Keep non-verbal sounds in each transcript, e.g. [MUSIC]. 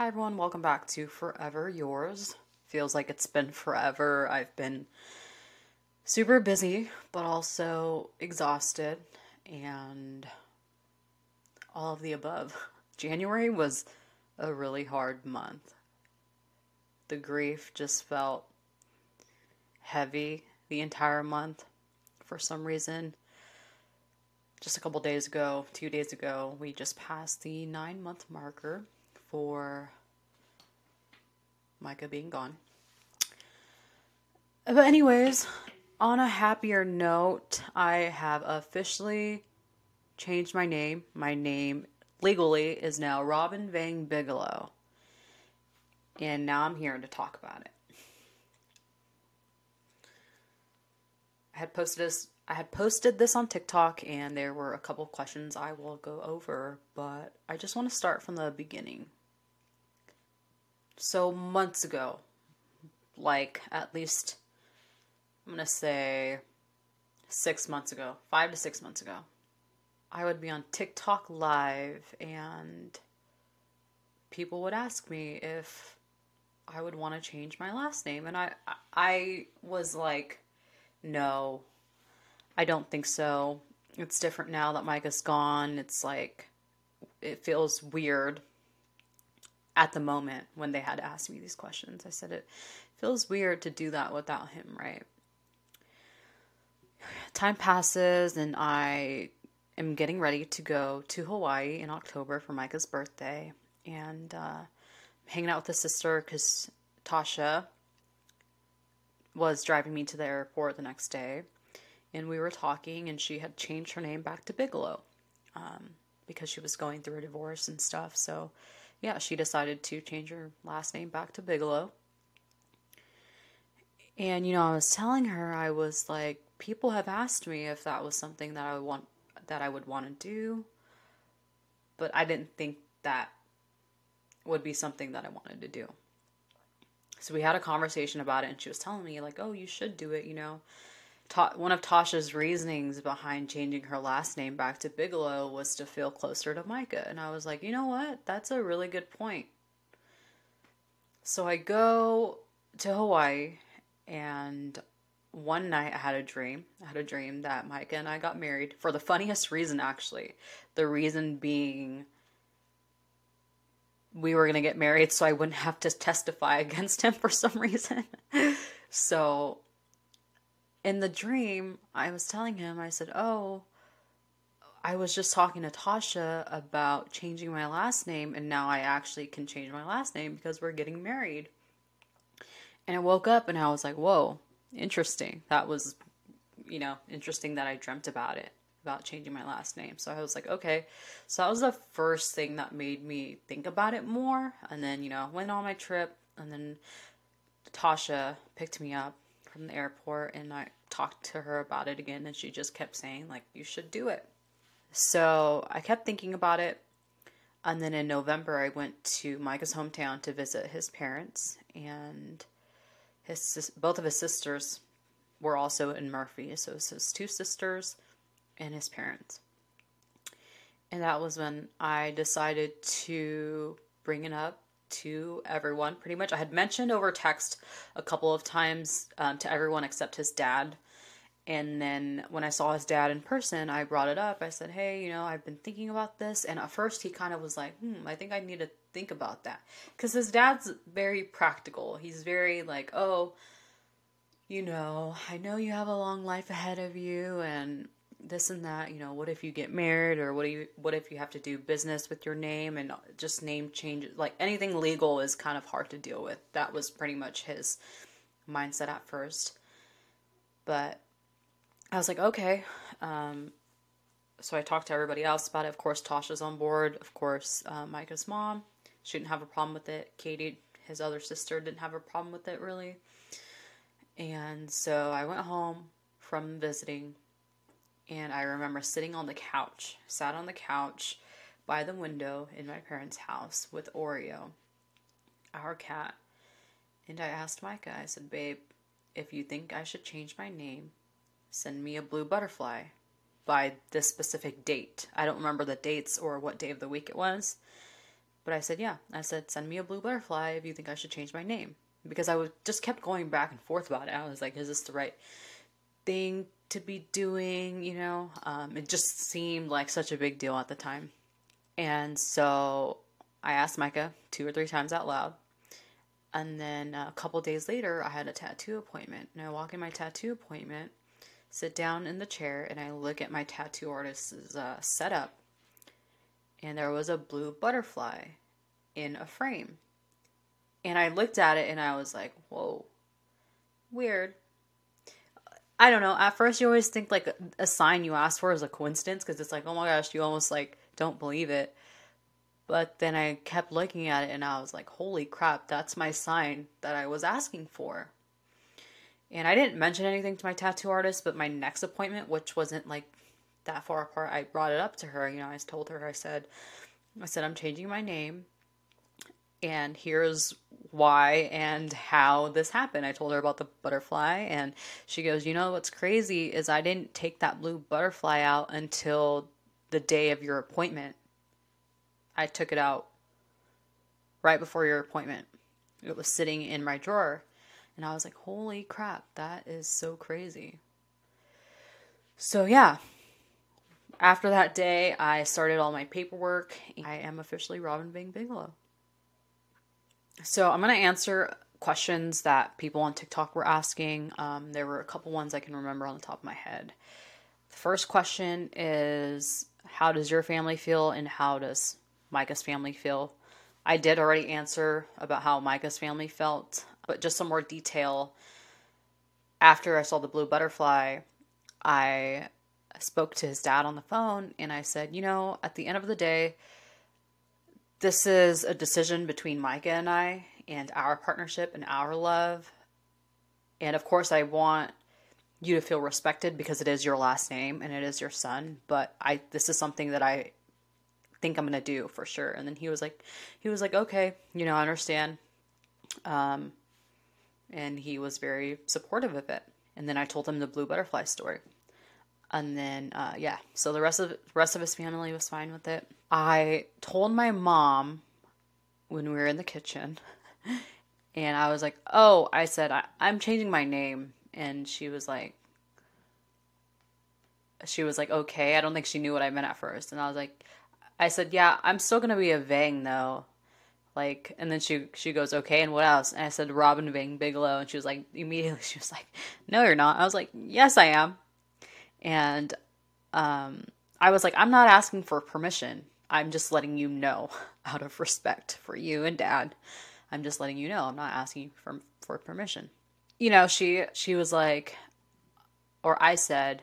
Hi, everyone. Welcome back to Forever Yours. Feels like it's been forever. I've been super busy, but also exhausted and all of the above. [LAUGHS] January was a really hard month. The grief just felt heavy the entire month for some reason. Just a couple days ago, two days ago, we just passed the nine month marker for Micah being gone. But, anyways, on a happier note, I have officially changed my name. My name legally is now Robin Vang Bigelow. And now I'm here to talk about it. I had posted this I had posted this on TikTok and there were a couple of questions I will go over, but I just want to start from the beginning. So months ago, like at least I'm to say 6 months ago, 5 to 6 months ago, I would be on TikTok live and people would ask me if I would want to change my last name and I I was like no. I don't think so. It's different now that Micah's gone. It's like it feels weird at the moment when they had to ask me these questions. I said it feels weird to do that without him, right? Time passes and I am getting ready to go to Hawaii in October for Micah's birthday and uh, hanging out with his sister because Tasha was driving me to the airport the next day, and we were talking, and she had changed her name back to Bigelow um, because she was going through a divorce and stuff. So, yeah, she decided to change her last name back to Bigelow. And you know, I was telling her I was like, people have asked me if that was something that I would want that I would want to do, but I didn't think that would be something that I wanted to do. So we had a conversation about it, and she was telling me, like, oh, you should do it, you know. Ta- one of Tasha's reasonings behind changing her last name back to Bigelow was to feel closer to Micah. And I was like, you know what? That's a really good point. So I go to Hawaii, and one night I had a dream. I had a dream that Micah and I got married for the funniest reason, actually. The reason being we were going to get married so I wouldn't have to testify [LAUGHS] against him for some reason. [LAUGHS] so in the dream, I was telling him, I said, Oh, I was just talking to Tasha about changing my last name, and now I actually can change my last name because we're getting married. And I woke up and I was like, Whoa, interesting. That was, you know, interesting that I dreamt about it about changing my last name. So I was like, okay. So that was the first thing that made me think about it more. And then, you know, went on my trip and then Tasha picked me up from the airport and I talked to her about it again and she just kept saying like you should do it. So I kept thinking about it. And then in November I went to Micah's hometown to visit his parents and his both of his sisters were also in Murphy. So it's his two sisters and his parents. And that was when I decided to bring it up to everyone. Pretty much, I had mentioned over text a couple of times um, to everyone except his dad. And then when I saw his dad in person, I brought it up. I said, Hey, you know, I've been thinking about this. And at first, he kind of was like, Hmm, I think I need to think about that. Because his dad's very practical. He's very like, Oh, you know, I know you have a long life ahead of you, and this and that you know what if you get married or what do you what if you have to do business with your name and just name changes like anything legal is kind of hard to deal with. That was pretty much his mindset at first. But i was like okay um, so i talked to everybody else about it. Of course tasha's on board. Of course uh, micah's mom. She didn't have a problem with it. Katie his other sister didn't have a problem with it really. And so i went home from visiting and I remember sitting on the couch, sat on the couch by the window in my parents' house with Oreo, our cat. And I asked Micah, I said, Babe, if you think I should change my name, send me a blue butterfly by this specific date. I don't remember the dates or what day of the week it was, but I said, yeah. I said, send me a blue butterfly if you think I should change my name. Because I was just kept going back and forth about it. I was like, is this the right thing to be doing? You know, um, it just seemed like such a big deal at the time. And so I asked Micah two or three times out loud. And then a couple days later, I had a tattoo appointment. And I walk in my tattoo appointment, sit down in the chair, and I look at my tattoo artist's uh, setup. And there was a blue butterfly in a frame. And I looked at it and I was like, whoa, weird. I don't know. At first, you always think like a, sign you ask for is a coincidence because it's like, oh my gosh, you almost like don't believe it. But then I kept looking at it and I was like, holy crap, that's my sign that I was asking for. And I didn't mention anything to my tattoo artist, but my next appointment, which wasn't like that far apart, I brought it up to her. You know, I told her, I said, I said, I'm changing my name and here's why and how this happened. I told her about the butterfly, and she goes, You know what's crazy is I didn't take that blue butterfly out until the day of your appointment. I took it out right before your appointment. It was sitting in my drawer. And I was like, holy crap, that is so crazy. So, yeah. After that day, I started all my paperwork. I am officially Robin Vang Bigelow. So, I'm going to answer questions that people on TikTok were asking. Um, there were a couple ones I can remember on the top of my head. The first question is How does your family feel, and how does Micah's family feel. I did already answer about how Micah's family felt, but just some more detail. After I saw the blue butterfly, I spoke to his dad on the phone and I said, you know, at the end of the day, this is a decision between Micah and I and our partnership and our love. And of course, I want you to feel respected because it is your last name and it is your son, but I this is something that I think I'm gonna do for sure. And then he was like, he was like, okay, you know, I understand. Um, and he was very supportive of it. And then I told him the blue butterfly story. And then, uh, yeah, so the rest of rest of his family was fine with it. I told my mom when we were in the kitchen, [LAUGHS] and I was like, "Oh," I said, I, "I'm changing my name," and she was like, she was like, "Okay." I don't think she knew what I meant at first, and I was like, I said, "Yeah, I'm still gonna be a Vang though." Like, and then she she goes, "Okay, and what else?" And I said, "Robin Vang Bigelow," and she was like, immediately [LAUGHS] she was like, "No, you're not." I was like, "Yes, I am," and um, I was like, "I'm not asking for permission. I'm just letting you know [LAUGHS] out of respect for you and Dad. I'm just letting you know. I'm not asking for for permission." You know, she she was like, or I said,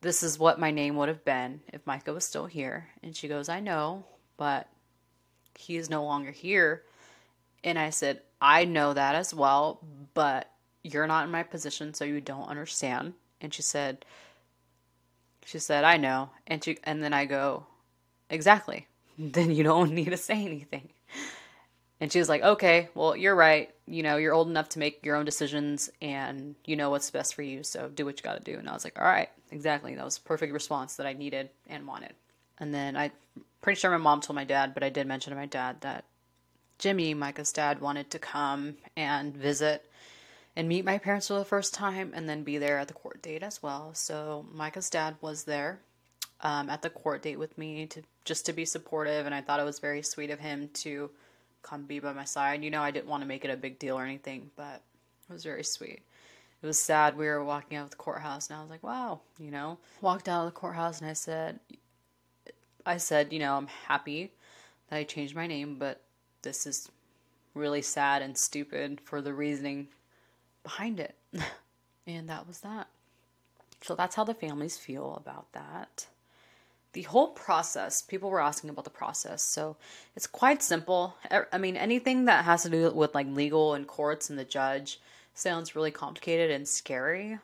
this is what my name would have been if Micah was still here. And she goes, I know, but he is no longer here. And I said, I know that as well, but you're not in my position, so you don't understand. And she said, she said, I know. And she, and then I go, exactly. [LAUGHS] Then you don't need to say anything. And she was like, okay, well, you're right. You know, you're old enough to make your own decisions and you know what's best for you. So do what you got to do. And I was like, all right, exactly. That was perfect response that I needed and wanted. And then I, pretty sure my mom told my dad, but I did mention to my dad that Jimmy, Micah's dad, wanted to come and visit and meet my parents for the first time and then be there at the court date as well. So Micah's dad was there um, at the court date with me to just to be supportive. And I thought it was very sweet of him to come be by my side. You know, I didn't want to make it a big deal or anything, but it was very sweet. It was sad. We were walking out of the courthouse, and I was like, "Wow," you know. Walked out of the courthouse, and I said, "I said, you know, I'm happy that I changed my name, but this is really sad and stupid for the reasoning behind it." [LAUGHS] and that was that. So that's how the families feel about that the whole process, people were asking about the process. So it's quite simple. Er, I mean, anything that has to do with like legal and courts and the judge sounds really complicated and scary.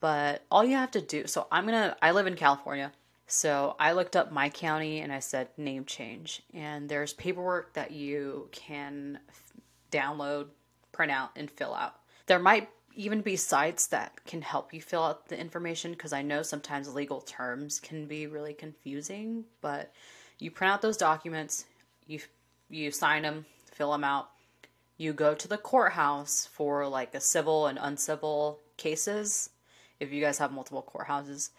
But all you have to do, so I'm gonna, I live in California. So I looked up my county and I said name change. And there's paperwork that you can download, print out, and fill out. There might even be sites that can help you fill out the information because I know sometimes legal terms can be really confusing, but you print out those documents, You you sign them, fill them out. You go to the courthouse for like a civil and uncivil cases if you guys have multiple courthouses.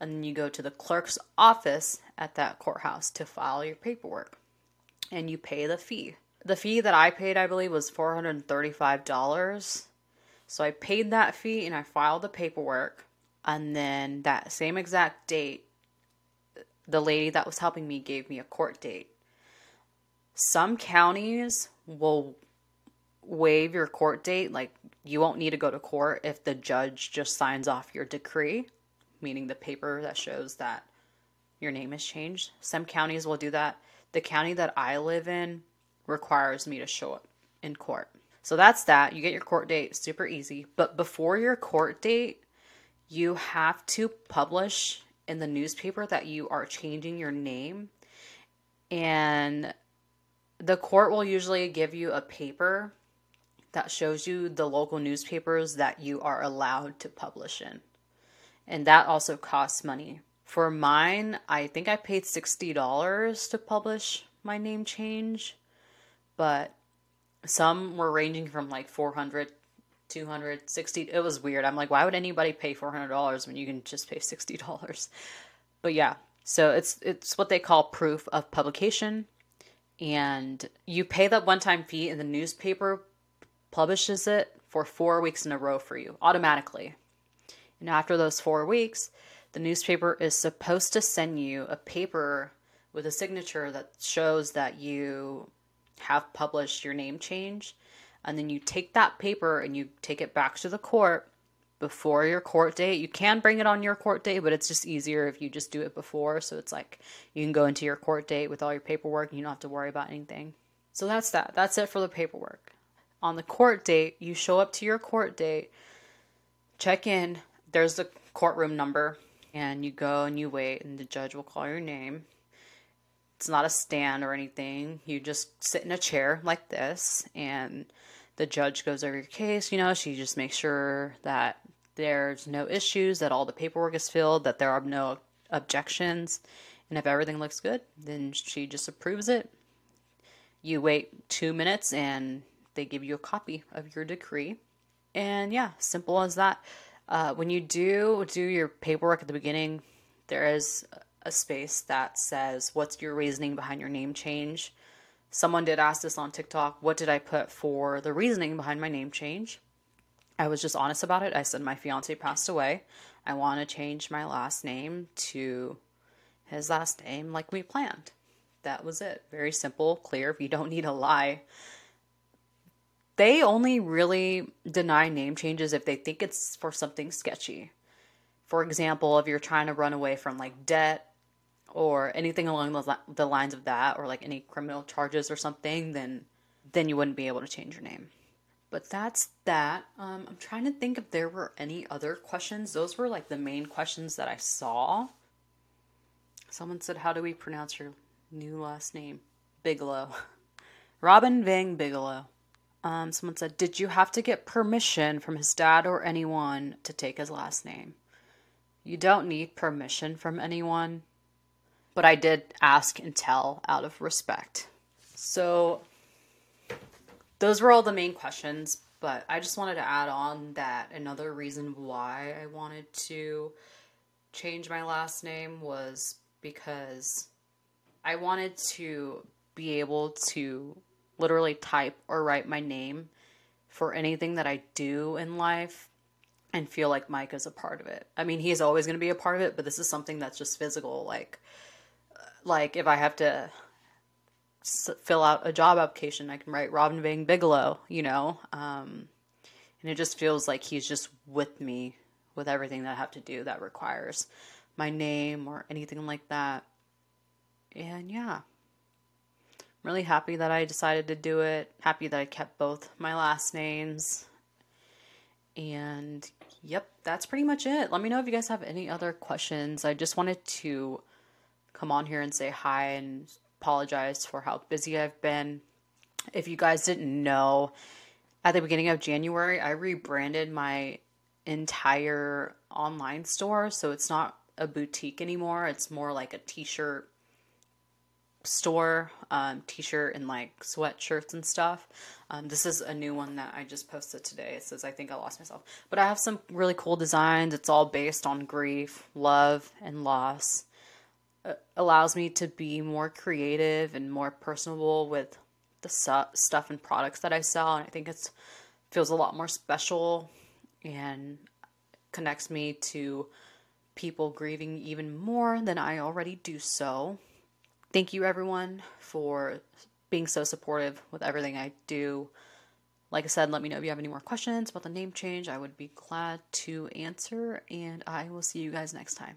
And then you go to the clerk's office at that courthouse to file your paperwork. And you pay the fee. The fee that I paid, I believe, was $435. So I paid that fee and I filed the paperwork. And then that same exact date, the lady that was helping me gave me a court date. Some counties will waive your court date. Like, you won't need to go to court if the judge just signs off your decree, meaning the paper that shows that your name has changed. Some counties will do that. The county that I live in requires me to show up in court. So that's that. You get your court date, super easy. But before your court date, you have to publish in the newspaper that you are changing your name. And the court will usually give you a paper that shows you the local newspapers that you are allowed to publish in. And that also costs money. For mine, I think I paid $60 to publish my name change, but some were ranging from like 400 260 it was weird. I'm like why would anybody pay $400 when you can just pay $60 but yeah. So it's it's what they call proof of publication. And you pay that one-time fee and the newspaper publishes it for four weeks in a row for you automatically. And after those four weeks the newspaper is supposed to send you a paper with a signature that shows that you have published your name change and then you take that paper and you take it back to the court before your court date. You can bring it on your court date, but it's just easier if you just do it before. So it's like you can go into your court date with all your paperwork and you don't have to worry about anything. So that's that. That's it for the paperwork. On the court date, you show up to your court date, check in, there's the courtroom number, and you go and you wait, and the judge will call your name. It's not a stand or anything. You just sit in a chair like this, and the judge goes over your case. You know, she just makes sure that there's no issues, that all the paperwork is filled, that there are no objections. And if everything looks good, then she just approves it. You wait two minutes and they give you a copy of your decree. And yeah, simple as that. Uh, when you do do your paperwork at the beginning, there is a space that says, What's your reasoning behind your name change? Someone did ask this on TikTok. What did I put for the reasoning behind my name change? I was just honest about it. I said my fiance passed away. I want to change my last name to his last name like we planned. That was it. Very simple, clear. You don't need a lie. They only really deny name changes if they think it's for something sketchy. For example, if you're trying to run away from like debt or anything along the, the lines of that or like any criminal charges or something then then you wouldn't be able to change your name. But that's that. Um, i'm trying to think if there were any other questions. Those were like the main questions that i saw. Someone said how do we pronounce your new last name? Bigelow. [LAUGHS] Robin vang bigelow. Um, someone said did you have to get permission from his dad or anyone to take his last name? You don't need permission from anyone but I did ask and tell out of respect. So those were all the main questions, but I just wanted to add on that another reason why I wanted to change my last name was because I wanted to be able to literally type or write my name for anything that I do in life and feel like Mike is a part of it. I mean, he's always going to be a part of it, but this is something that's just physical. Like, like if I have to s- fill out a job application, I can write Robin Vang Bigelow, you know, um, and it just feels like he's just with me with everything that I have to do that requires my name or anything like that. And yeah, I'm really happy that I decided to do it. Happy that I kept both my last names. And yep, that's pretty much it. Let me know if you guys have any other questions. I just wanted to come on here and say hi and apologize for how busy I've been. If you guys didn't know, at the beginning of January, I rebranded my entire online store. So it's not a boutique anymore, it's more like a t shirt store um, t-shirt and like sweatshirts and stuff. Um, this is a new one that i just posted today. It says i think i lost myself. But i have some really cool designs. It's all based on grief love and loss allows me to be more creative and more personable with the su- stuff and products that i sell and i think it feels a lot more special and connects me to people grieving even more than I already do so. Thank you, everyone, for being so supportive with everything I do. Like I said, let me know if you have any more questions about the name change. I would be glad to answer, and I will see you guys next time.